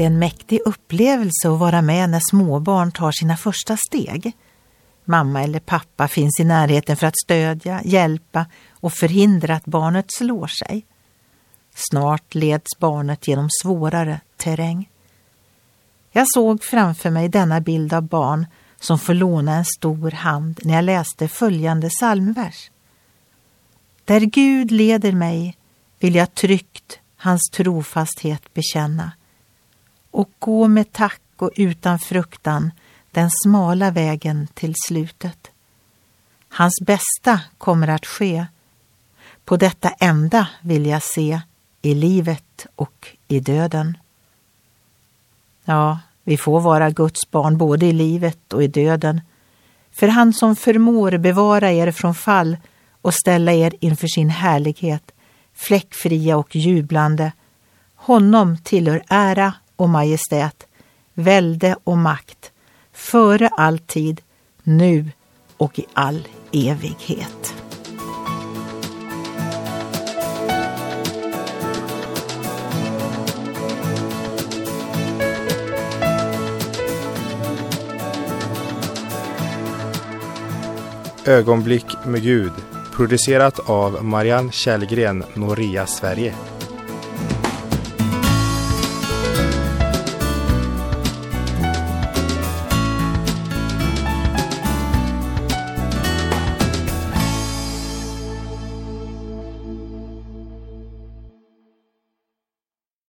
Det är en mäktig upplevelse att vara med när småbarn tar sina första steg. Mamma eller pappa finns i närheten för att stödja, hjälpa och förhindra att barnet slår sig. Snart leds barnet genom svårare terräng. Jag såg framför mig denna bild av barn som får låna en stor hand när jag läste följande psalmvers. Där Gud leder mig vill jag tryggt hans trofasthet bekänna gå med tack och utan fruktan den smala vägen till slutet. Hans bästa kommer att ske. På detta enda vill jag se i livet och i döden. Ja, vi får vara Guds barn både i livet och i döden. För han som förmår bevara er från fall och ställa er inför sin härlighet, fläckfria och jublande, honom tillhör ära och majestät, välde och makt, före all tid, nu och i all evighet. Ögonblick med Gud producerat av Marianne Källgren, Noria Sverige.